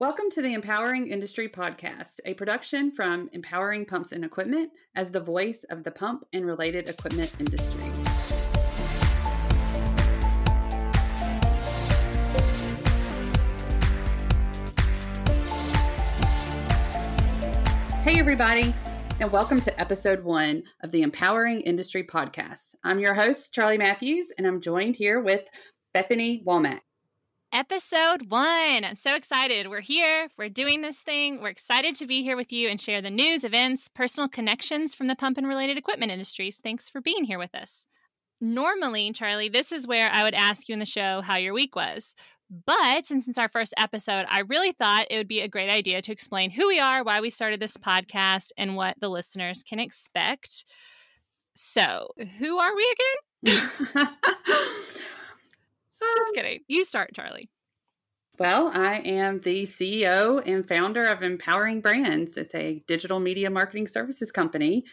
Welcome to the Empowering Industry Podcast, a production from Empowering Pumps and Equipment as the voice of the pump and related equipment industry. Hey, everybody, and welcome to episode one of the Empowering Industry Podcast. I'm your host, Charlie Matthews, and I'm joined here with Bethany Womack episode one. I'm so excited. We're here. We're doing this thing. We're excited to be here with you and share the news, events, personal connections from the pump and related equipment industries. Thanks for being here with us. Normally, Charlie, this is where I would ask you in the show how your week was. But since it's our first episode, I really thought it would be a great idea to explain who we are, why we started this podcast, and what the listeners can expect. So, who are we again? Just um, kidding. You start, Charlie. Well, I am the CEO and founder of Empowering Brands. It's a digital media marketing services company.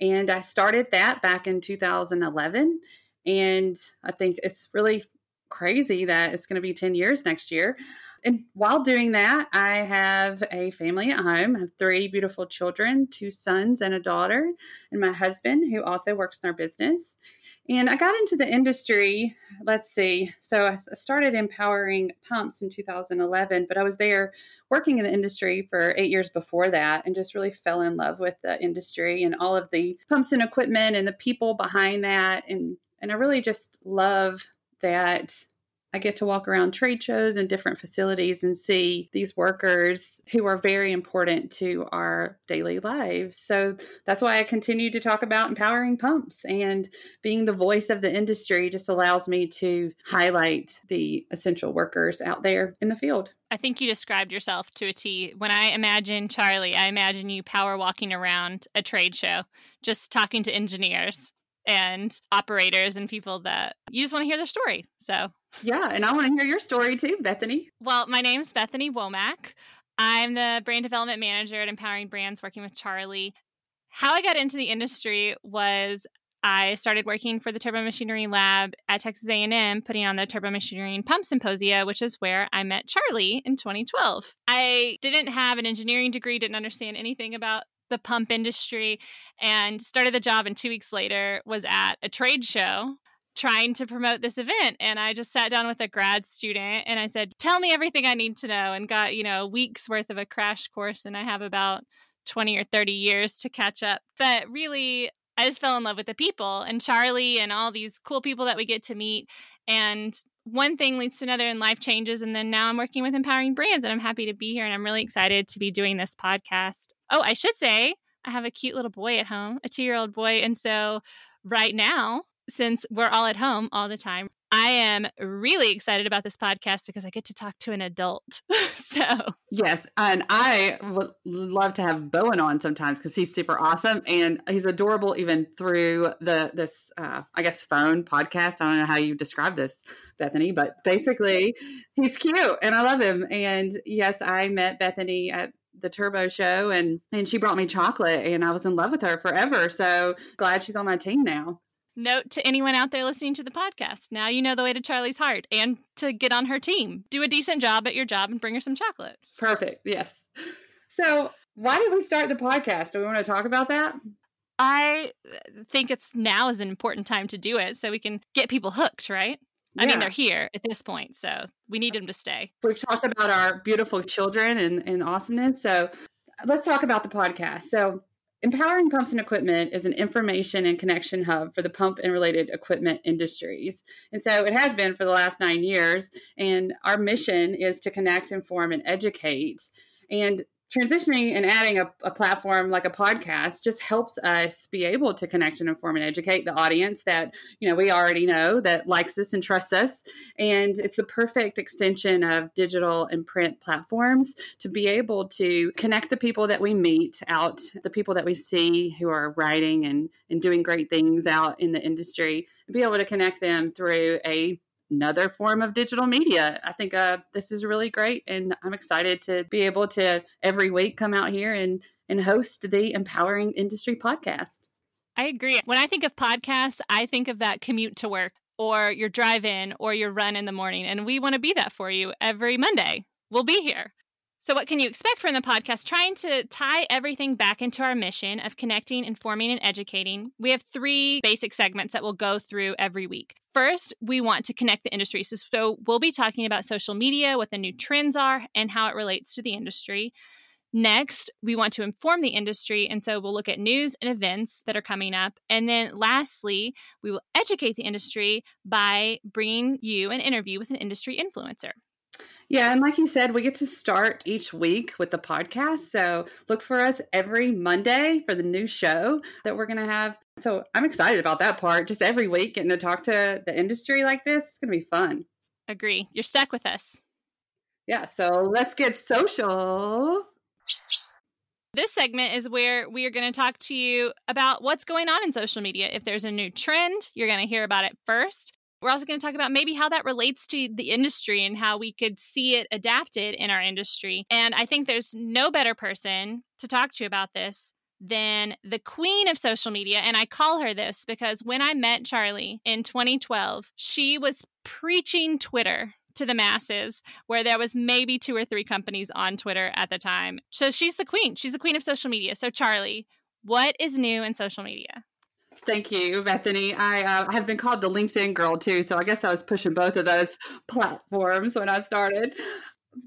And I started that back in 2011. And I think it's really crazy that it's going to be 10 years next year. And while doing that, I have a family at home. I have three beautiful children, two sons and a daughter, and my husband, who also works in our business. And I got into the industry, let's see. So I started empowering pumps in 2011, but I was there working in the industry for eight years before that and just really fell in love with the industry and all of the pumps and equipment and the people behind that. And, and I really just love that I get to walk around trade shows and different facilities and see these workers who are very important to our daily lives. So that's why I continue to talk about empowering pumps and being the voice of the industry just allows me to highlight the essential workers out there in the field. I think you described yourself to a T. When I imagine Charlie, I imagine you power walking around a trade show, just talking to engineers and operators and people that you just want to hear their story. So, yeah, and I want to hear your story too, Bethany. Well, my name is Bethany Womack. I'm the brand development manager at Empowering Brands, working with Charlie. How I got into the industry was I started working for the Turbomachinery Lab at Texas A&M, putting on the Turbomachinery and Pump Symposia, which is where I met Charlie in 2012. I didn't have an engineering degree, didn't understand anything about the pump industry and started the job and two weeks later was at a trade show trying to promote this event. And i just sat down with a grad student and i said tell me everything i need to know and got you know a weeks worth of a crash course. And i have about 20 or 30 years to catch up. But really i just fell in love with the people and charlie and all these cool people that we get to meet. And one thing leads to another and life changes. And then now i'm working with empowering brands and i'm happy to be here and i'm really excited to be doing this podcast oh i should say i have a cute little boy at home a two year old boy and so right now since we're all at home all the time I am really excited about this podcast because I get to talk to an adult. so, yes. And I would love to have Bowen on sometimes because he's super awesome and he's adorable even through the, this, uh, I guess, phone podcast. I don't know how you describe this, Bethany, but basically he's cute and I love him. And yes, I met Bethany at the turbo show and and she brought me chocolate and I was in love with her forever. So glad she's on my team now. Note to anyone out there listening to the podcast now you know the way to Charlie's heart and to get on her team. Do a decent job at your job and bring her some chocolate. Perfect. Yes. So, why did we start the podcast? Do we want to talk about that? I think it's now is an important time to do it so we can get people hooked, right? I mean, they're here at this point, so we need them to stay. We've talked about our beautiful children and, and awesomeness. So let's talk about the podcast. So, Empowering Pumps and Equipment is an information and connection hub for the pump and related equipment industries. And so it has been for the last nine years. And our mission is to connect, inform, and educate. And transitioning and adding a, a, platform like a podcast just helps us be able to connect and inform and educate the audience that you know we already know that likes us and trusts us. And it's the perfect extension of digital and print platforms to be able to connect the people that we meet out the people that we see who are writing and, and doing great things out in the industry and be able to connect them through a another form of digital media. I think uh, this is really great, and I'm excited to be able to every week come out here and and host the Empowering Industry podcast. I agree. When I think of podcasts, I think of that commute to work or your drive in or your run in the morning, and we want to be that for you every Monday. We'll be here. So, what can you expect from the podcast? Trying to tie everything back into our mission of connecting, informing, and educating. We have three basic segments that we'll go through every week. First, we want to connect the industry. So, so, we'll be talking about social media, what the new trends are, and how it relates to the industry. Next, we want to inform the industry. And so we'll look at news and events that are coming up. And then lastly, we will educate the industry by bringing you an interview with an industry influencer. Yeah, and like you said, we get to start each week with the podcast. So look for us every Monday for the new show that we're going to have. So I'm excited about that part. Just every week getting to talk to the industry like this. It's going to be fun. Agree. You're stuck with us. Yeah, so let's get social. This segment is where we are going to talk to you about what's going on in social media. If there's a new trend, you're going to hear about it first. We're also going to talk about maybe how that relates to the industry and how we could see it adapted in our industry. And I think there's no better person to talk to about this than the queen of social media. And I call her this because when I met Charlie in 2012, she was preaching Twitter to the masses where there was maybe two or three companies on Twitter at the time. So she's the queen. She's the queen of social media. So Charlie, what is new in social media? Thank you, Bethany. I uh, have been called the LinkedIn girl too, so I guess I was pushing both of those platforms when I started.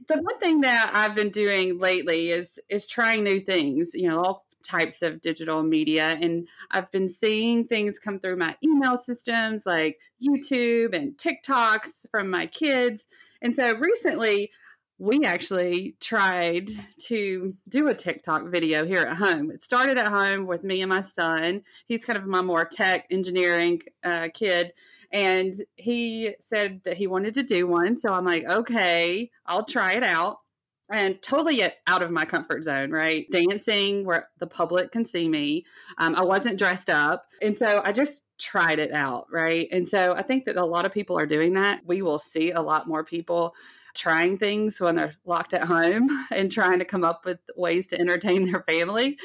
The one thing that I've been doing lately is is trying new things. You know, all types of digital media, and I've been seeing things come through my email systems like YouTube and TikToks from my kids. And so recently, we actually tried to do a TikTok video here at home. It started at home with me and my son. He's kind of my more tech engineering uh, kid. And he said that he wanted to do one. So I'm like, okay, I'll try it out. And totally out of my comfort zone, right? Dancing where the public can see me. Um, I wasn't dressed up. And so I just tried it out, right? And so I think that a lot of people are doing that. We will see a lot more people trying things when they're locked at home and trying to come up with ways to entertain their family.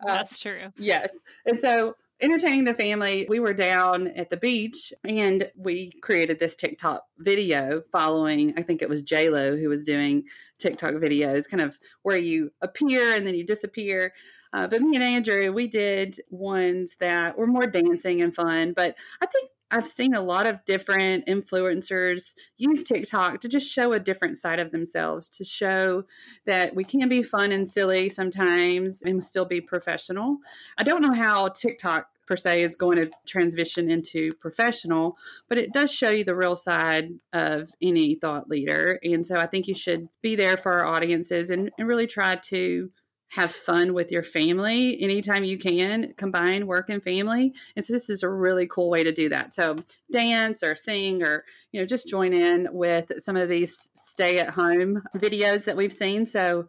Uh, That's true. Yes. And so entertaining the family, we were down at the beach and we created this TikTok video following, I think it was JLo who was doing TikTok videos, kind of where you appear and then you disappear. Uh, but me and Andrew, we did ones that were more dancing and fun. But I think I've seen a lot of different influencers use TikTok to just show a different side of themselves, to show that we can be fun and silly sometimes and still be professional. I don't know how TikTok per se is going to transition into professional, but it does show you the real side of any thought leader. And so I think you should be there for our audiences and, and really try to have fun with your family anytime you can combine work and family and so this is a really cool way to do that so dance or sing or you know just join in with some of these stay at home videos that we've seen so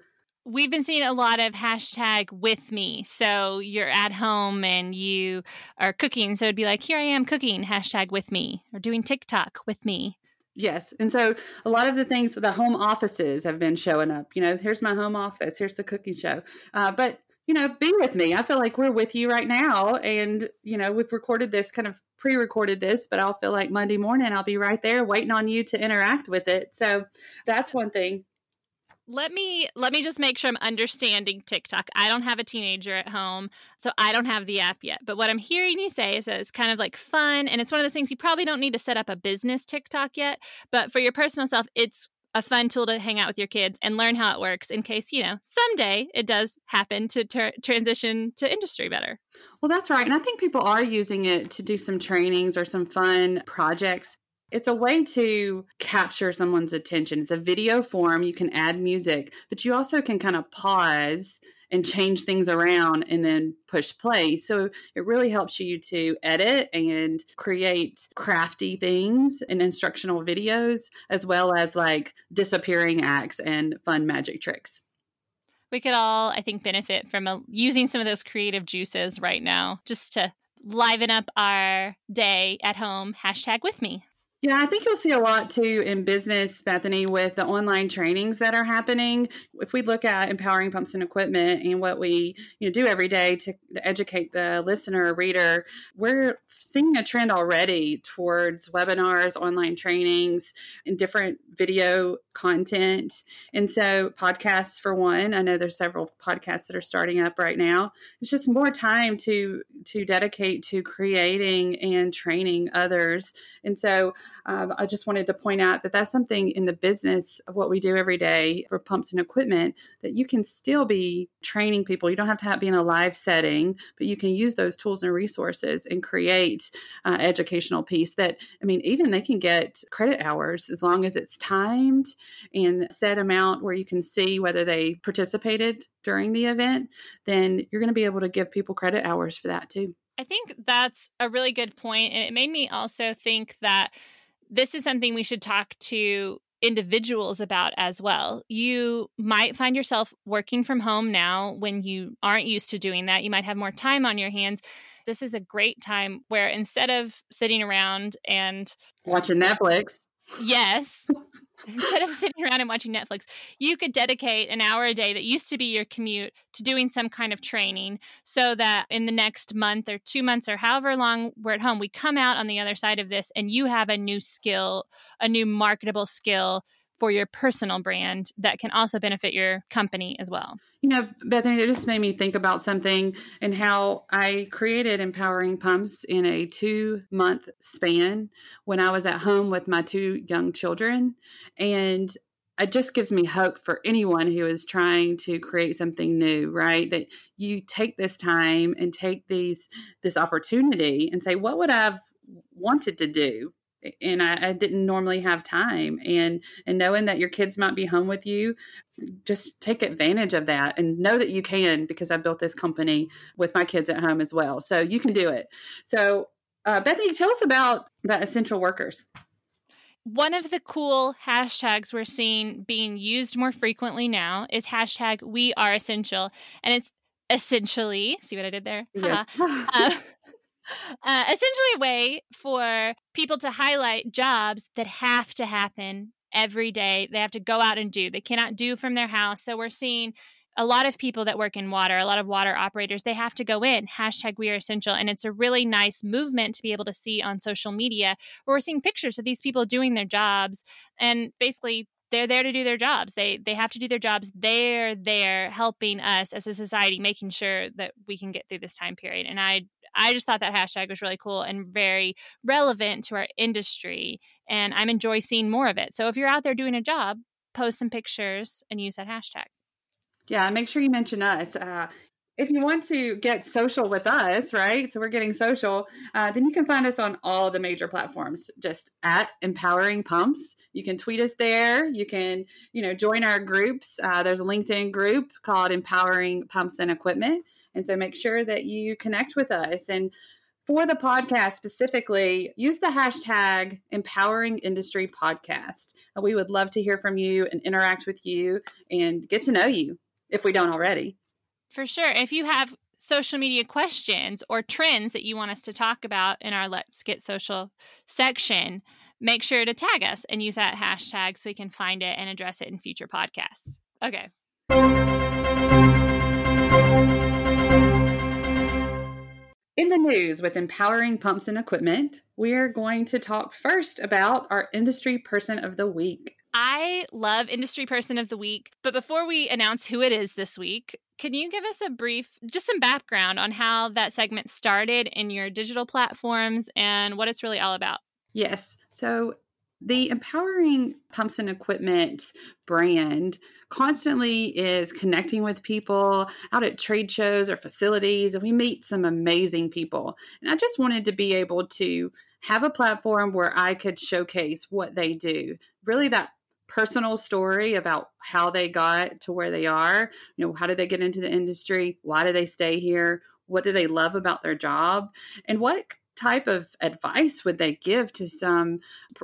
We've been seeing a lot of hashtag with me. So you're at home and you are cooking. So it'd be like, here I am cooking, hashtag with me, or doing TikTok with me. Yes. And so a lot of the things, the home offices have been showing up. You know, here's my home office, here's the cooking show. Uh, but, you know, be with me. I feel like we're with you right now. And, you know, we've recorded this kind of pre recorded this, but I'll feel like Monday morning I'll be right there waiting on you to interact with it. So that's one thing let me let me just make sure I'm understanding TikTok. I don't have a teenager at home, so I don't have the app yet. But what I'm hearing you say is that it's kind of like fun and it's one of those things you probably don't need to set up a business TikTok yet, but for your personal self, it's a fun tool to hang out with your kids and learn how it works in case, you know, someday it does happen to ter- transition to industry better. Well, that's right. And I think people are using it to do some trainings or some fun projects. It's a way to capture someone's attention. It's a video form. You can add music, but you also can kind of pause and change things around and then push play. So it really helps you to edit and create crafty things and instructional videos, as well as like disappearing acts and fun magic tricks. We could all, I think, benefit from a, using some of those creative juices right now just to liven up our day at home. Hashtag with me. Yeah, I think you'll see a lot too in business, Bethany, with the online trainings that are happening. If we look at empowering pumps and equipment and what we you know do every day to educate the listener or reader, we're seeing a trend already towards webinars, online trainings, and different video content. And so, podcasts for one, I know there's several podcasts that are starting up right now. It's just more time to to dedicate to creating and training others. And so, um, I just wanted to point out that that's something in the business of what we do every day for pumps and equipment that you can still be training people. You don't have to have, be in a live setting, but you can use those tools and resources and create uh, educational piece that, I mean, even they can get credit hours as long as it's timed and set amount where you can see whether they participated during the event, then you're going to be able to give people credit hours for that too. I think that's a really good point. And it made me also think that this is something we should talk to individuals about as well. You might find yourself working from home now when you aren't used to doing that. You might have more time on your hands. This is a great time where instead of sitting around and watching Netflix, yes, instead of sitting around and watching Netflix, you could dedicate an hour a day that used to be your commute to doing some kind of training so that in the next month or two months or however long we're at home, we come out on the other side of this and you have a new skill, a new marketable skill for your personal brand that can also benefit your company as well. You know, Bethany, it just made me think about something and how I created Empowering Pumps in a two month span when I was at home with my two young children. And it just gives me hope for anyone who is trying to create something new right that you take this time and take these this opportunity and say what would i've wanted to do and I, I, didn't normally have time and and knowing that your kids might be home with you just take advantage of that and know that you can because i built this company with my kids at home as well so you can do it. So uh, bethany tell us about the essential workers. One of the cool hashtags we're seeing being used more frequently now is hashtag we are essential and it's essentially see what i did there? Yes. uh, uh, essentially a way for people to highlight jobs that have to happen every day. They have to go out and do. They cannot do from their house. So we're seeing a lot of people that work in water, a lot of water operators, they have to go in. Hashtag we are essential. And it's a really nice movement to be able to see on social media where we're seeing pictures of these people doing their jobs and basically they're there to do their jobs. They they have to do their jobs. They're there helping us as a society, making sure that we can get through this time period. And I I just thought that hashtag was really cool and very relevant to our industry. And I'm enjoy seeing more of it. So if you're out there doing a job, post some pictures and use that hashtag. Yeah, make sure you mention us. Uh, if you want to get social with us, right? So we're getting social, uh, then you can find us on all the major platforms, just at Empowering Pumps. You can tweet us there. You can, you know, join our groups. Uh, there's a LinkedIn group called Empowering Pumps and Equipment. And so make sure that you connect with us. And for the podcast specifically, use the hashtag empowering industry podcast. Uh, we would love to hear from you and interact with you and get to know you if we don't already. For sure. If you have social media questions or trends that you want us to talk about in our Let's Get Social section, make sure to tag us and use that hashtag so we can find it and address it in future podcasts. Okay. In the news with empowering pumps and equipment, we're going to talk first about our industry person of the week. I love industry person of the week, but before we announce who it is this week, can you give us a brief, just some background on how that segment started in your digital platforms and what it's really all about? Yes. So, the empowering pumps and equipment brand constantly is connecting with people out at trade shows or facilities and we meet some amazing people. And i just wanted to be able to have a platform where i could showcase what they do. Really that personal story about how they got to where they are. You know how did they get into the industry? Why do they stay here? What do they love about their job? And what type of advice would they give to some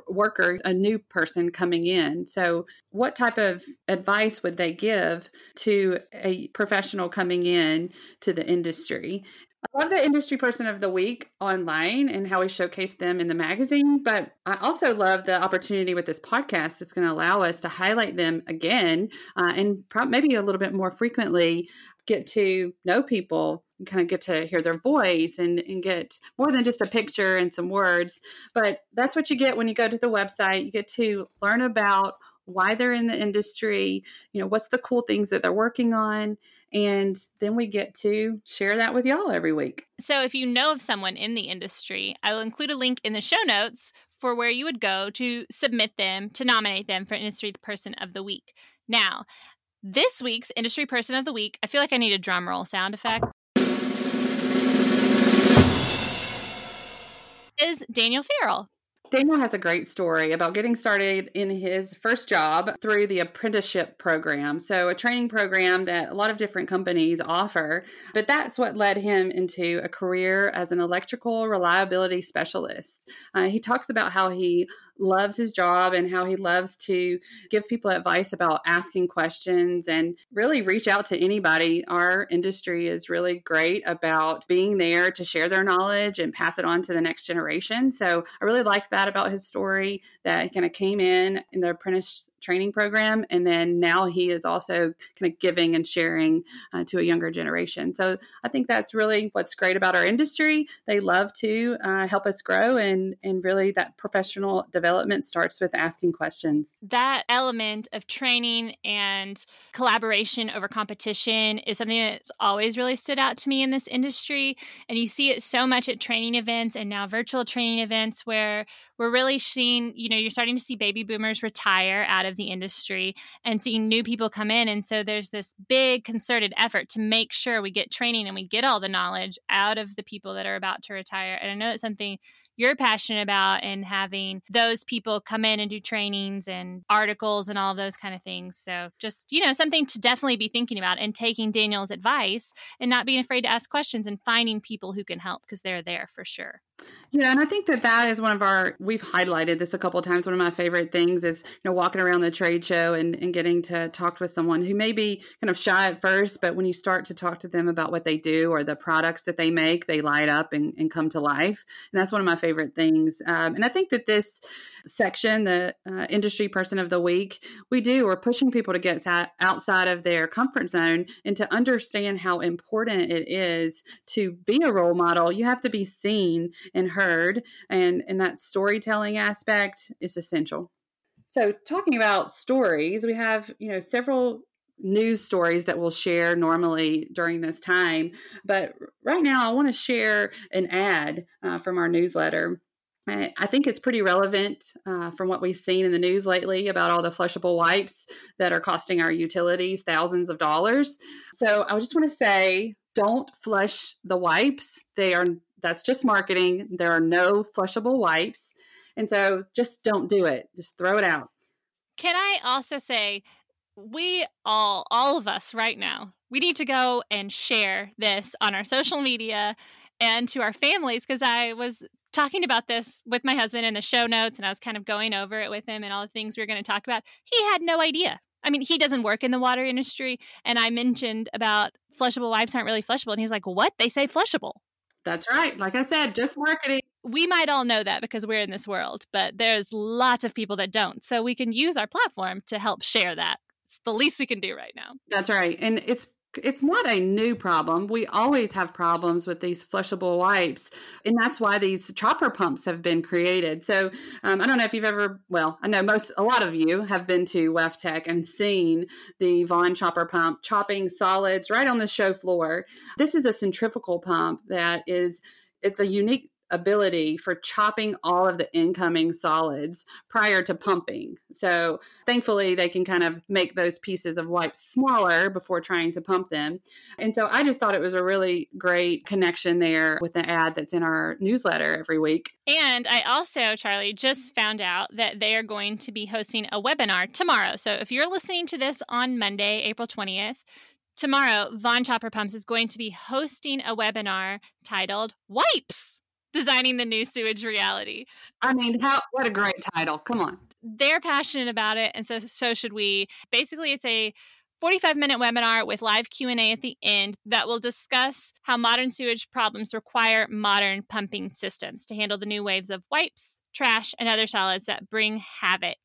worker, a new person coming in? So, what type of advice would they give to a professional coming in to the industry? I love the industry person of the week online and how we showcase them in the magazine, but I also love the opportunity with this podcast that's going to allow us to highlight them again uh, and maybe a little bit more frequently get to know people kind of get to hear their voice and, and get more than just a picture and some words. But that's what you get when you go to the website. You get to learn about why they're in the industry, you know, what's the cool things that they're working on. And then we get to share that with y'all every week. So if you know of someone in the industry, I will include a link in the show notes for where you would go to submit them to nominate them for Industry Person of the Week. Now, this week's Industry Person of the Week, I feel like I need a drum roll sound effect. Is Daniel Farrell. Daniel has a great story about getting started in his first job through the apprenticeship program. So, a training program that a lot of different companies offer, but that's what led him into a career as an electrical reliability specialist. Uh, he talks about how he loves his job and how he loves to give people advice about asking questions and really reach out to anybody. Our industry is really great about being there to share their knowledge and pass it on to the next generation. So I really like that about his story that kind of came in in the apprentice training program. And then now he is also kind of giving and sharing uh, to a younger generation. So I think that's really what's great about our industry. They love to uh, help us grow, and, and really that professional development starts with asking questions. That element of training and collaboration over competition is something that's always really stood out to me in this industry. And you see it so much at training events and now virtual training events where we're really seeing, you know, you're starting to see baby boomers retire out of of the industry and seeing new people come in. And so there's this big concerted effort to make sure we get training and we get all the knowledge out of the people that are about to retire. And I know it's something you're passionate about and having those people come in and do trainings and articles and all of those kind of things. So just, you know, something to definitely be thinking about and taking Daniel's advice and not being afraid to ask questions and finding people who can help because they're there for sure. Yeah, and I think that that is one of our we've highlighted this a couple of times. One of my favorite things is you know walking around the trade show and, and getting to talk with someone who may be kind of shy at first, but when you start to talk to them about what they do or the products that they make, they light up and, and come to life. And that's one of my favorite things. Um, and I think that this section, the uh, industry person of the week, we do. We're pushing people to get outside of their comfort zone and to understand how important it is to be a role model. You have to be seen and heard, and and that storytelling aspect is essential. So, talking about stories, we have you know several news stories that we'll share normally during this time. But right now, I want to share an ad uh, from our newsletter. I think it's pretty relevant uh, from what we've seen in the news lately about all the flushable wipes that are costing our utilities thousands of dollars. So I just want to say don't flush the wipes. They are that's just marketing. There are no flushable wipes. And so just don't do it. Just throw it out. Can I also say we all all of us right now, we need to go and share this on our social media and to our families because I was talking about this with my husband in the show notes and I was kind of going over it with him and all the things we were going to talk about. He had no idea. I mean, he doesn't work in the water industry. And I mentioned about flushable wipes aren't really flushable. And he's like, What? They say flushable. That's right. Like I said, just marketing. We might all know that because we're in this world, but there's lots of people that don't. So we can use our platform to help share that. It's the least we can do right now. That's right. And it's it's not a new problem. We always have problems with these flushable wipes, and that's why these chopper pumps have been created. So um, I don't know if you've ever, well, I know most, a lot of you have been to WEFTEC and seen the Vaughan chopper pump chopping solids right on the show floor. This is a centrifugal pump that is it's a unique ability for chopping all of the incoming solids prior to pumping. So thankfully, they can kind of make those pieces of wipes smaller before trying to pump them. And so I just thought it was a really great connection there with the ad that's in our newsletter every week. And I also, Charlie, just found out that they are going to be hosting a webinar tomorrow. So if you're listening to this on Monday, April 20th, tomorrow, Vaughan Chopper Pumps is going to be hosting a webinar titled Wipes designing the new sewage reality. I mean, how what a great title. Come on. They're passionate about it and so so should we. Basically, it's a 45 minute webinar with live q&a at the end that will discuss how modern sewage problems require modern pumping systems to handle the new waves of wipes trash and other solids that bring havoc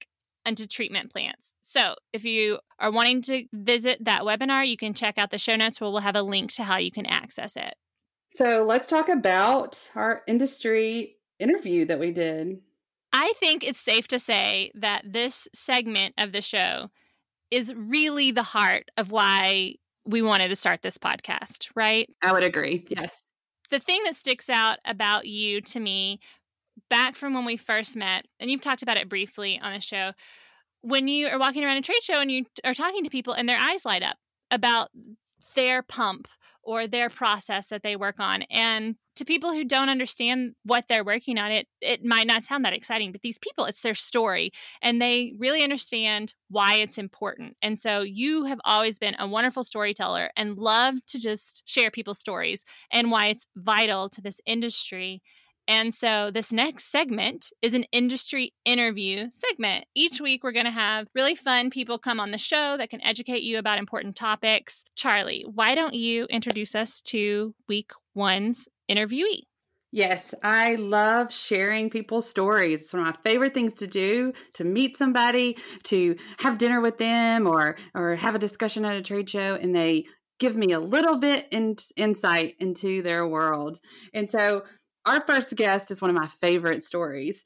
into treatment plants so if you are wanting to visit that webinar you can check out the show notes where we'll have a link to how you can access it so let's talk about our industry interview that we did. I think it's safe to say that this segment of the show is really the heart of why we wanted to start this podcast, right? I would agree. Yes. The thing that sticks out about you to me back from when we first met, and you've talked about it briefly on the show, when you are walking around a trade show and you are talking to people and their eyes light up about their pump or their process that they work on. And to people who don't understand what they're working on, it it might not sound that exciting, but these people, it's their story and they really understand why it's important. And so you have always been a wonderful storyteller and love to just share people's stories and why it's vital to this industry. And so, this next segment is an industry interview segment. Each week, we're going to have really fun people come on the show that can educate you about important topics. Charlie, why don't you introduce us to week one's interviewee? Yes, I love sharing people's stories. It's one of my favorite things to do to meet somebody, to have dinner with them, or or have a discussion at a trade show, and they give me a little bit in, insight into their world. And so our first guest is one of my favorite stories.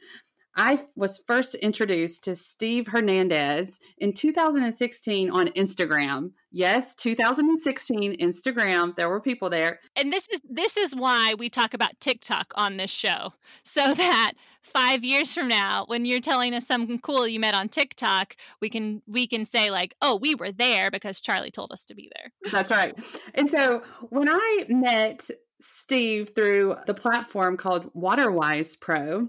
I was first introduced to Steve Hernandez in 2016 on Instagram. Yes, 2016 Instagram. There were people there. And this is this is why we talk about TikTok on this show. So that 5 years from now when you're telling us something cool you met on TikTok, we can we can say like, "Oh, we were there because Charlie told us to be there." That's right. And so when I met Steve through the platform called Waterwise Pro.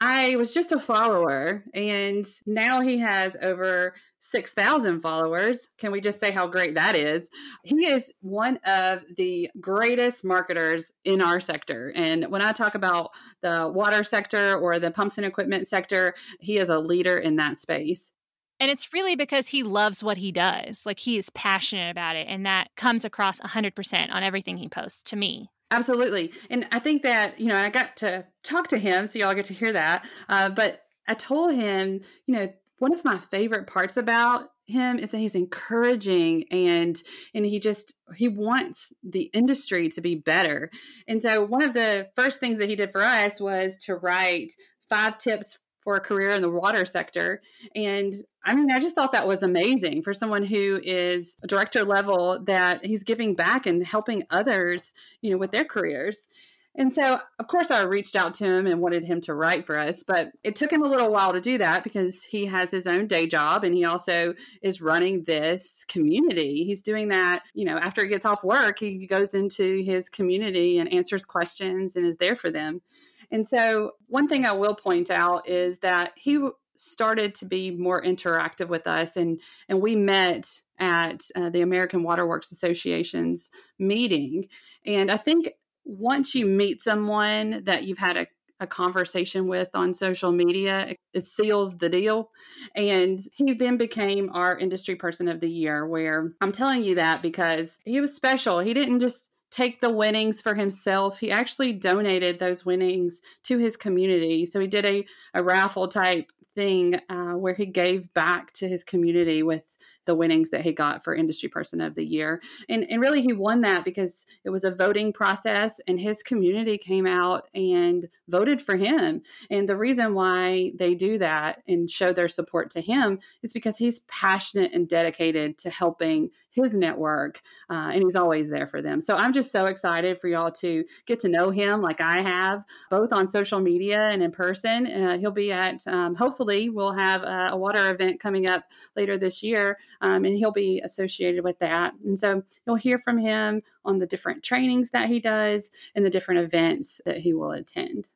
I was just a follower, and now he has over 6,000 followers. Can we just say how great that is? He is one of the greatest marketers in our sector. And when I talk about the water sector or the pumps and equipment sector, he is a leader in that space. And it's really because he loves what he does. Like he is passionate about it. And that comes across 100% on everything he posts to me. Absolutely. And I think that, you know, I got to talk to him, so y'all get to hear that. Uh, but I told him, you know, one of my favorite parts about him is that he's encouraging and and he just he wants the industry to be better. And so one of the first things that he did for us was to write five tips for a career in the water sector. And I mean, I just thought that was amazing for someone who is a director level that he's giving back and helping others, you know, with their careers. And so, of course, I reached out to him and wanted him to write for us, but it took him a little while to do that because he has his own day job and he also is running this community. He's doing that, you know, after he gets off work, he goes into his community and answers questions and is there for them. And so, one thing I will point out is that he started to be more interactive with us, and and we met at uh, the American Waterworks Association's meeting. And I think once you meet someone that you've had a a conversation with on social media. It seals the deal. And he then became our industry person of the year, where I'm telling you that because he was special. He didn't just take the winnings for himself. He actually donated those winnings to his community. So he did a, a raffle type thing uh, where he gave back to his community with the winnings that he got for industry person of the year and, and really he won that because it was a voting process and his community came out and voted for him and the reason why they do that and show their support to him is because he's passionate and dedicated to helping his network uh, and he's always there for them so i'm just so excited for y'all to get to know him like i have both on social media and in person uh, he'll be at um, hopefully we'll have a, a water event coming up later this year um, and he'll be associated with that. And so you'll hear from him on the different trainings that he does and the different events that he will attend.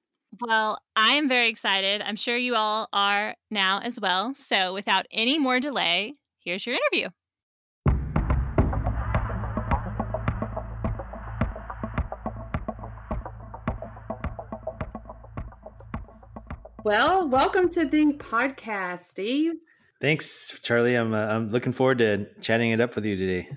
Well, I am very excited. I'm sure you all are now as well. So, without any more delay, here's your interview. Well, welcome to the podcast, Steve. Thanks, Charlie. I'm uh, I'm looking forward to chatting it up with you today.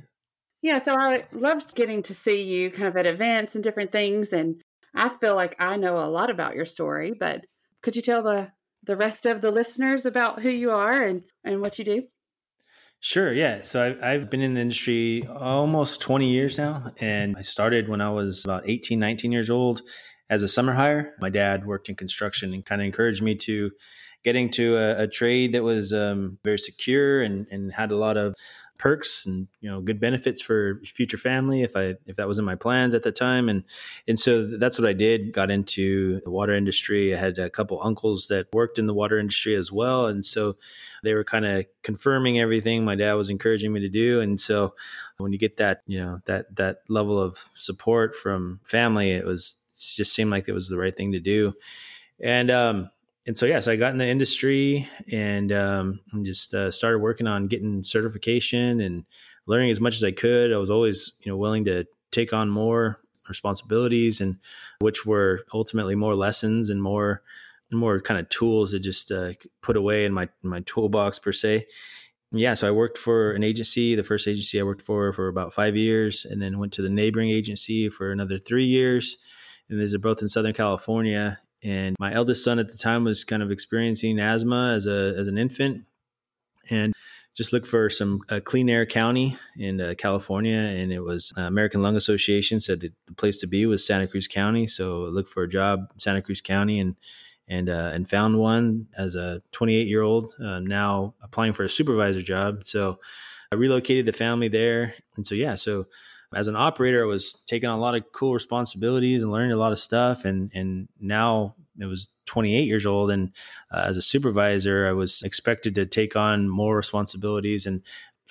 Yeah, so I loved getting to see you kind of at events and different things, and I feel like I know a lot about your story. But could you tell the the rest of the listeners about who you are and and what you do? Sure, yeah. So I've, I've been in the industry almost 20 years now, and I started when I was about 18, 19 years old as a summer hire. My dad worked in construction and kind of encouraged me to getting to a, a trade that was um, very secure and, and had a lot of perks and you know good benefits for future family if I if that was in my plans at the time. And and so that's what I did. Got into the water industry. I had a couple uncles that worked in the water industry as well. And so they were kind of confirming everything my dad was encouraging me to do. And so when you get that you know that that level of support from family it was just seemed like it was the right thing to do and um and so yeah, so I got in the industry and um, just uh, started working on getting certification and learning as much as I could. I was always you know willing to take on more responsibilities and which were ultimately more lessons and more more kind of tools to just uh, put away in my in my toolbox per se. Yeah, so I worked for an agency, the first agency I worked for for about five years, and then went to the neighboring agency for another three years. And these are both in Southern California. And my eldest son at the time was kind of experiencing asthma as a as an infant, and just looked for some uh, clean air county in uh, California, and it was uh, American Lung Association said the place to be was Santa Cruz County. So I looked for a job Santa Cruz County and and uh, and found one as a 28 year old uh, now applying for a supervisor job. So I relocated the family there, and so yeah, so as an operator, I was taking on a lot of cool responsibilities and learning a lot of stuff. And and now it was 28 years old, and uh, as a supervisor, I was expected to take on more responsibilities and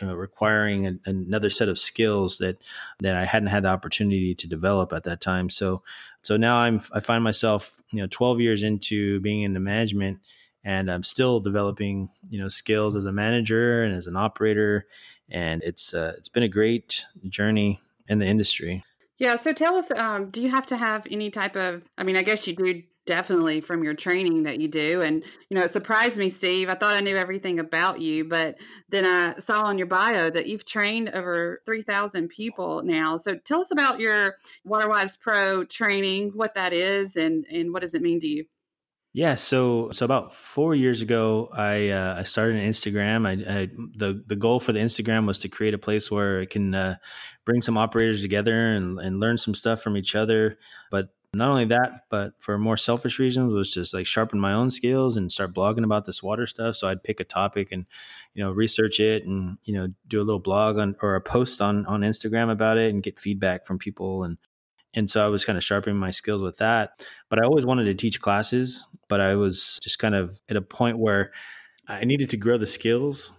uh, requiring a, another set of skills that that I hadn't had the opportunity to develop at that time. So so now I'm I find myself you know 12 years into being in the management and I'm still developing, you know, skills as a manager and as an operator. And it's uh, it's been a great journey in the industry. Yeah. So tell us, um, do you have to have any type of, I mean, I guess you do definitely from your training that you do. And, you know, it surprised me, Steve. I thought I knew everything about you, but then I saw on your bio that you've trained over 3,000 people now. So tell us about your WaterWise Pro training, what that is, and, and what does it mean to you? Yeah, so so about four years ago, I uh, I started an Instagram. I, I, the the goal for the Instagram was to create a place where it can uh, bring some operators together and and learn some stuff from each other. But not only that, but for more selfish reasons, was just like sharpen my own skills and start blogging about this water stuff. So I'd pick a topic and you know research it and you know do a little blog on or a post on on Instagram about it and get feedback from people and and so I was kind of sharpening my skills with that. But I always wanted to teach classes, but I was just kind of at a point where I needed to grow the skills.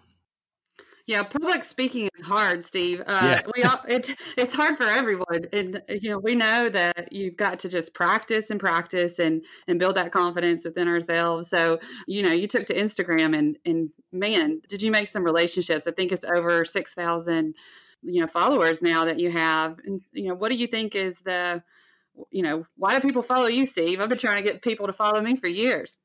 Yeah, public speaking is hard, Steve. Uh, yeah. we all, it, it's hard for everyone, and you know we know that you've got to just practice and practice and and build that confidence within ourselves. So you know you took to Instagram and and man, did you make some relationships? I think it's over six thousand you know followers now that you have and you know what do you think is the you know why do people follow you steve? I've been trying to get people to follow me for years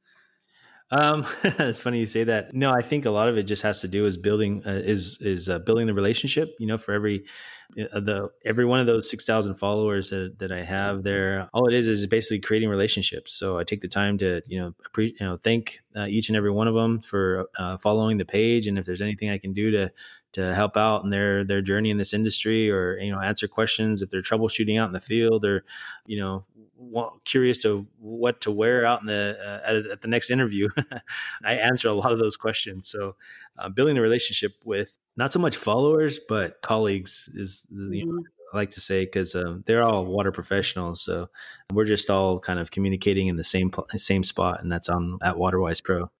um, it's funny you say that. No, I think a lot of it just has to do is building uh, is is uh, building the relationship. You know, for every uh, the every one of those six thousand followers that, that I have there, all it is is basically creating relationships. So I take the time to you know pre- you know thank uh, each and every one of them for uh, following the page, and if there's anything I can do to to help out in their their journey in this industry, or you know answer questions if they're troubleshooting out in the field, or you know curious to what to wear out in the uh, at, at, the next interview. I answer a lot of those questions. So, uh, building the relationship with not so much followers but colleagues is you know, mm-hmm. I like to say because um, they're all water professionals. So we're just all kind of communicating in the same same spot, and that's on at WaterWise Pro.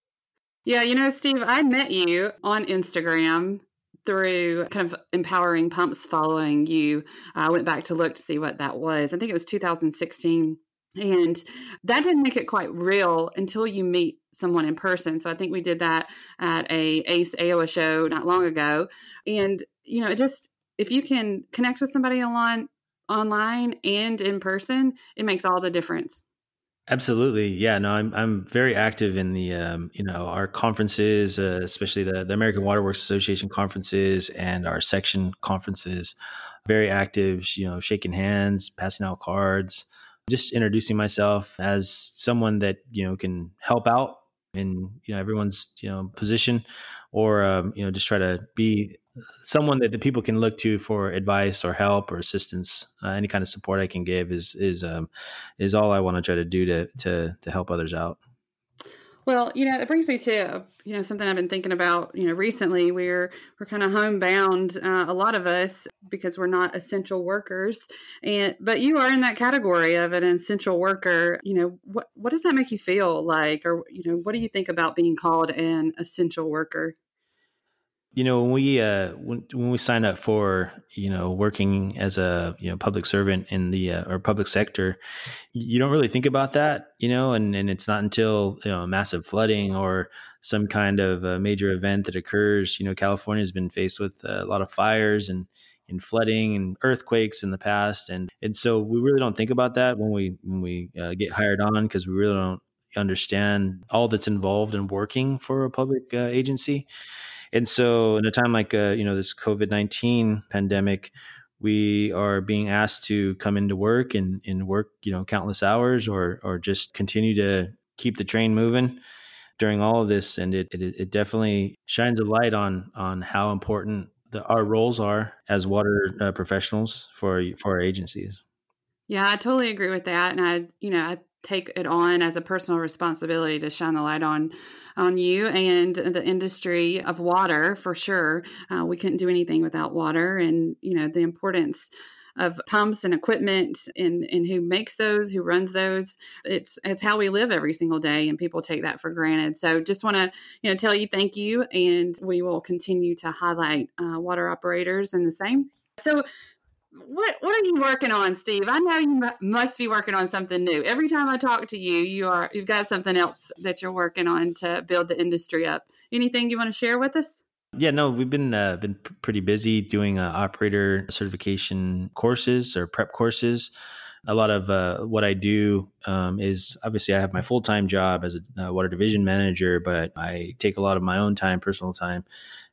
Yeah, you know, Steve, I met you on Instagram through kind of empowering pumps following you. I went back to look to see what that was. I think it was 2016. And that didn't make it quite real until you meet someone in person. So I think we did that at a ACE AOA show not long ago. And, you know, it just, if you can connect with somebody online, online and in person, it makes all the difference. Absolutely, yeah. No, I'm I'm very active in the um, you know our conferences, uh, especially the the American Waterworks Association conferences and our section conferences. Very active, you know, shaking hands, passing out cards, just introducing myself as someone that you know can help out in you know everyone's you know position, or um, you know just try to be someone that the people can look to for advice or help or assistance. Uh, any kind of support I can give is is um, is all I want to try to do to to to help others out. Well, you know, it brings me to you know something I've been thinking about. You know, recently we're we're kind of homebound, uh, a lot of us, because we're not essential workers, and but you are in that category of an essential worker. You know, what what does that make you feel like, or you know, what do you think about being called an essential worker? You know when we uh when, when we sign up for you know working as a you know public servant in the uh, or public sector you don't really think about that you know and and it's not until you know massive flooding or some kind of a major event that occurs you know california has been faced with a lot of fires and and flooding and earthquakes in the past. And and so we really don't think about that when we when we uh, get hired on because we really don't understand all that's involved in working for a public uh, agency and so, in a time like uh, you know this COVID nineteen pandemic, we are being asked to come into work and, and work you know countless hours, or or just continue to keep the train moving during all of this. And it it, it definitely shines a light on on how important the, our roles are as water uh, professionals for for our agencies. Yeah, I totally agree with that, and I you know I take it on as a personal responsibility to shine the light on on you and the industry of water for sure. Uh, we couldn't do anything without water, and you know the importance of pumps and equipment and, and who makes those, who runs those. It's it's how we live every single day, and people take that for granted. So just want to you know tell you thank you, and we will continue to highlight uh, water operators and the same. So what what are you working on, Steve? I know you must be working on something new. Every time I talk to you, you are you've got something else that you're working on to build the industry up. Anything you want to share with us? Yeah, no, we've been uh, been pretty busy doing uh, operator certification courses or prep courses. A lot of uh, what I do um, is obviously I have my full time job as a uh, water division manager, but I take a lot of my own time, personal time,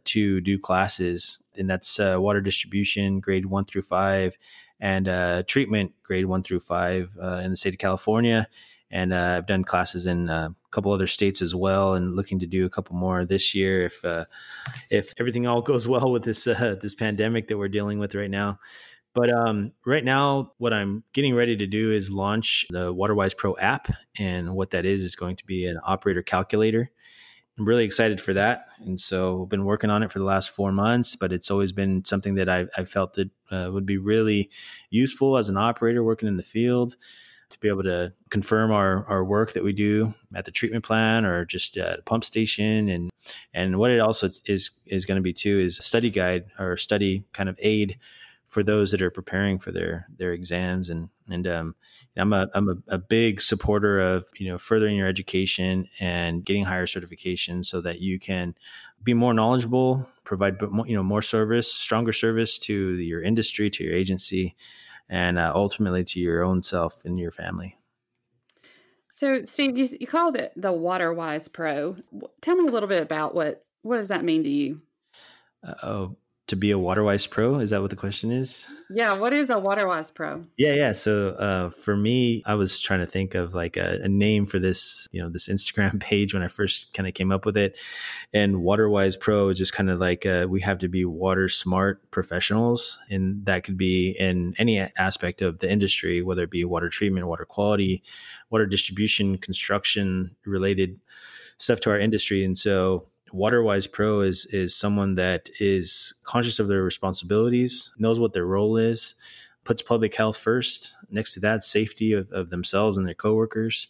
to do classes, and that's uh, water distribution grade one through five, and uh, treatment grade one through five uh, in the state of California. And uh, I've done classes in uh, a couple other states as well, and looking to do a couple more this year if uh, if everything all goes well with this this pandemic that we're dealing with right now. But um, right now, what I'm getting ready to do is launch the WaterWise Pro app. And what that is, is going to be an operator calculator. I'm really excited for that. And so I've been working on it for the last four months, but it's always been something that I, I felt that uh, would be really useful as an operator working in the field to be able to confirm our, our work that we do at the treatment plant or just at a pump station. And, and what it also is, is going to be too is a study guide or study kind of aid for those that are preparing for their their exams and and um, I'm a I'm a, a, big supporter of you know furthering your education and getting higher certification so that you can be more knowledgeable, provide you know more service, stronger service to your industry, to your agency, and uh, ultimately to your own self and your family. So, Steve, you, you called it the WaterWise Pro. Tell me a little bit about what what does that mean to you? Uh, oh, to be a WaterWise Pro? Is that what the question is? Yeah. What is a WaterWise Pro? Yeah, yeah. So uh, for me, I was trying to think of like a, a, name for this, you know, this Instagram page when I first kind of came up with it. And WaterWise Pro is just kind of like uh, we have to be water smart professionals, and that could be in any aspect of the industry, whether it be water treatment, water quality, water distribution, construction related stuff to our industry. And so WaterWise Pro is is someone that is conscious of their responsibilities, knows what their role is, puts public health first. Next to that, safety of, of themselves and their coworkers,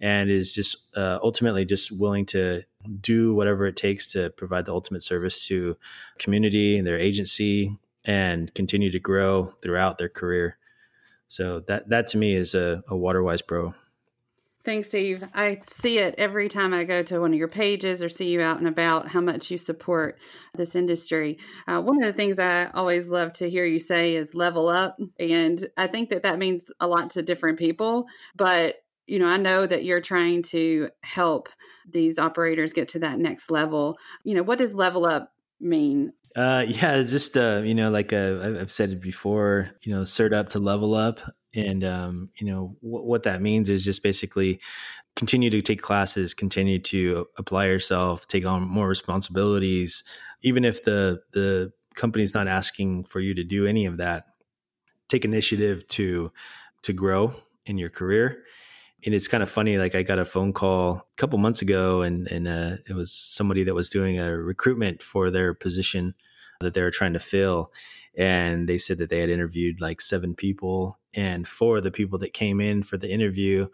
and is just uh, ultimately just willing to do whatever it takes to provide the ultimate service to community and their agency and continue to grow throughout their career. So that that to me is a, a WaterWise Pro. Thanks, Steve. I see it every time I go to one of your pages or see you out and about how much you support this industry. Uh, one of the things I always love to hear you say is level up. And I think that that means a lot to different people. But, you know, I know that you're trying to help these operators get to that next level. You know, what does level up mean? Uh, yeah, just uh, you know, like uh, I've said it before, you know, cert up to level up, and um, you know what that means is just basically continue to take classes, continue to apply yourself, take on more responsibilities, even if the the company's not asking for you to do any of that. Take initiative to to grow in your career. And it's kind of funny. Like I got a phone call a couple months ago, and and uh, it was somebody that was doing a recruitment for their position that they were trying to fill, and they said that they had interviewed like seven people, and four of the people that came in for the interview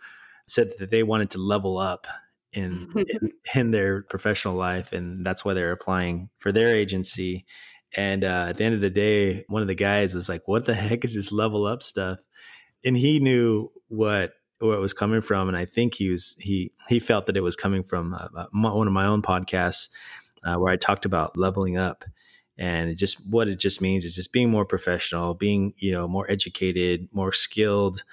said that they wanted to level up in, in, in their professional life, and that's why they're applying for their agency. And uh, at the end of the day, one of the guys was like, "What the heck is this level up stuff?" And he knew what where it was coming from, and I think he was he he felt that it was coming from uh, uh one of my own podcasts uh, where I talked about leveling up, and it just what it just means is just being more professional, being you know more educated, more skilled,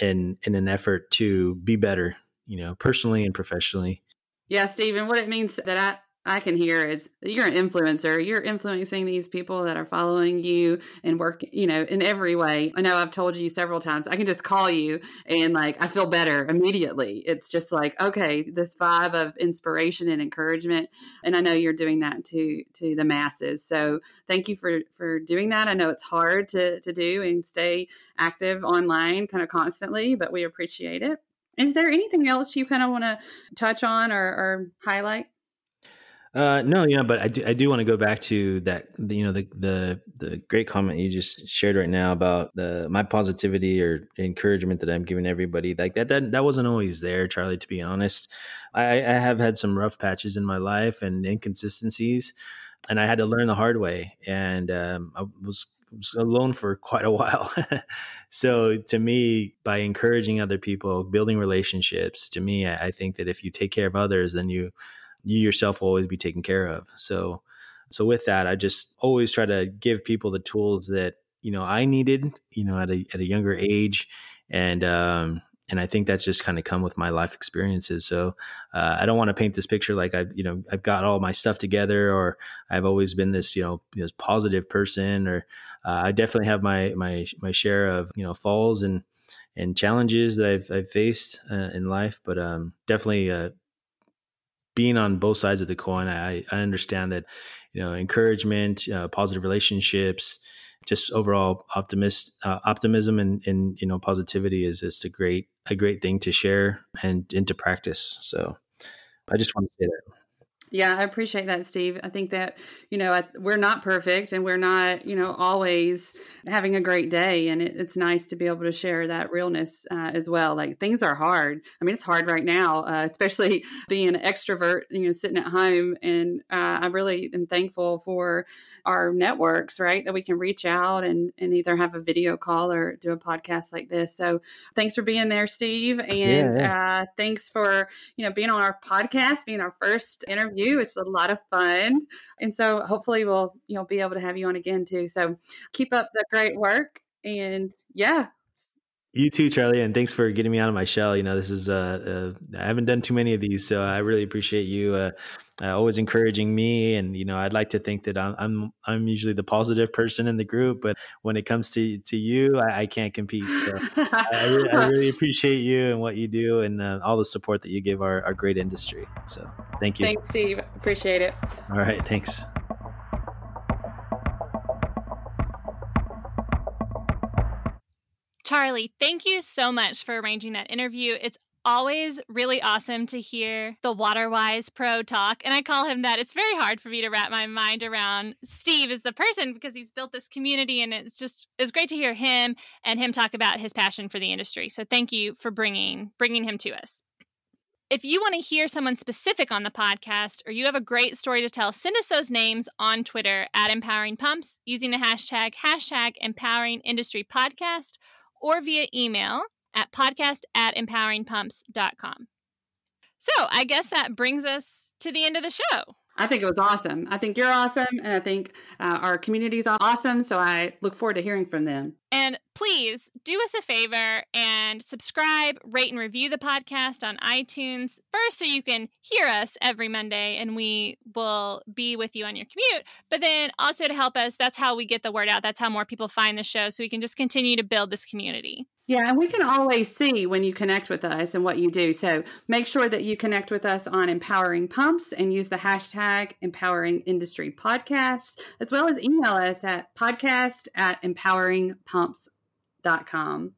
in in an effort to be better, you know, personally and professionally. Yeah, Stephen, what it means that I I can hear is you're an influencer. You're influencing these people that are following you and work, you know, in every way. I know I've told you several times. I can just call you and like I feel better immediately. It's just like, okay, this vibe of inspiration and encouragement. And I know you're doing that to to the masses. So thank you for for doing that. I know it's hard to to do and stay active online kind of constantly, but we appreciate it. Is there anything else you kind of want to touch on or, or highlight? Uh, no, know, but I do, I do want to go back to that, you know, the, the, the great comment you just shared right now about the, my positivity or encouragement that I'm giving everybody like that, that, that wasn't always there, Charlie, to be honest. I, I have had some rough patches in my life and inconsistencies and I had to learn the hard way. And, um, I was, was alone for quite a while. so to me, by encouraging other people, building relationships, to me, I, I think that if you take care of others, then you, you yourself will always be taken care of. So, so with that, I just always try to give people the tools that you know I needed, you know, at a at a younger age, and um, and I think that's just kind of come with my life experiences. So uh, I don't want to paint this picture like I've you know I've got all my stuff together, or I've always been this you know this positive person, or uh, I definitely have my my my share of you know falls and and challenges that I've, I've faced uh, in life, but um, definitely uh, being on both sides of the coin, I, I understand that, you know, encouragement, uh, positive relationships, just overall optimist uh, optimism and, and you know positivity is just a great a great thing to share and into practice. So I just want to say that. Yeah, I appreciate that, Steve. I think that, you know, we're not perfect and we're not, you know, always having a great day. And it, it's nice to be able to share that realness uh, as well. Like things are hard. I mean, it's hard right now, uh, especially being an extrovert, you know, sitting at home. And uh, I really am thankful for our networks, right? That we can reach out and, and either have a video call or do a podcast like this. So thanks for being there, Steve. And yeah, yeah. Uh, thanks for, you know, being on our podcast, being our first interview you. It's a lot of fun. And so hopefully we'll, you know, be able to have you on again too. So keep up the great work. And yeah, you too, Charlie, and thanks for getting me out of my shell. You know, this is uh, uh I haven't done too many of these, so I really appreciate you uh, uh, always encouraging me. And you know, I'd like to think that I'm I'm I'm usually the positive person in the group, but when it comes to to you, I, I can't compete. So I, really, I, really, appreciate you and what you do, and uh, all the support that you give our, our great industry. So thank you. Thanks, Steve. Appreciate it. All right, thanks. Charlie, thank you so much for arranging that interview. It's always really awesome to hear the Waterwise Pro talk. And I call him that. It's very hard for me to wrap my mind around Steve as the person because he's built this community and it's just it's great to hear him and him talk about his passion for the industry. So thank you for bringing bringing him to us. If you want to hear someone specific on the podcast or you have a great story to tell, send us those names on Twitter at Empowering Pumps using the hashtag hashtag Empowering Industry Podcast or via email at podcast at empoweringpumps.com. So I guess that brings us to the end of the show. I think it was awesome. I think you're awesome. And I think uh, our community is awesome. So I look forward to hearing from them. And please do us a favor and subscribe, rate, and review the podcast on iTunes. First, so you can hear us every Monday and we will be with you on your commute. But then also to help us, that's how we get the word out. That's how more people find the show so we can just continue to build this community. Yeah, and we can always see when you connect with us and what you do. So make sure that you connect with us on Empowering Pumps and use the hashtag Empowering Industry Podcast, as well as email us at podcast at empoweringpumps.com.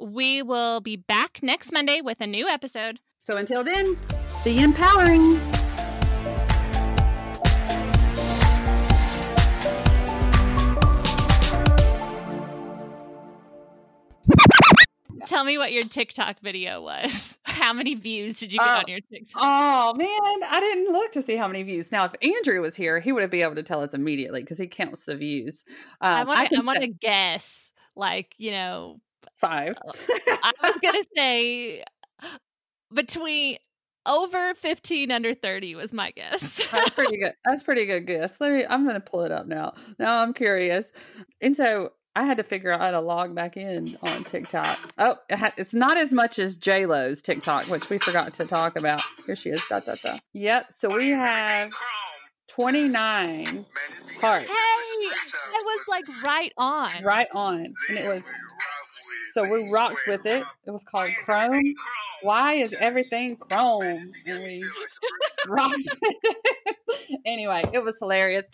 We will be back next Monday with a new episode. So until then, be empowering. Tell me what your TikTok video was. How many views did you get Oh. on your TikTok? Oh man, I didn't look to see how many views. Now, if Andrew was here, he would have be able to tell us immediately because he counts the views. Um, I want to. can I want say guess. Like you know, five. Uh, I was gonna say uh, between over fifteen under thirty was my guess. That's pretty good. That's pretty good guess. Let me. I'm going to pull it up now. Now I'm curious, and so I had to figure out how to log back in on TikTok. Oh, it had, it's not as much as J Lo's TikTok, which we forgot to talk about. Here she is. Da, da, da. Yep. So we have 29 hearts. hey, I was like right on. right on, and it was. So we rocked with it. It was called Chrome. Why is everything Chrome? And we rocked. anyway, it was hilarious.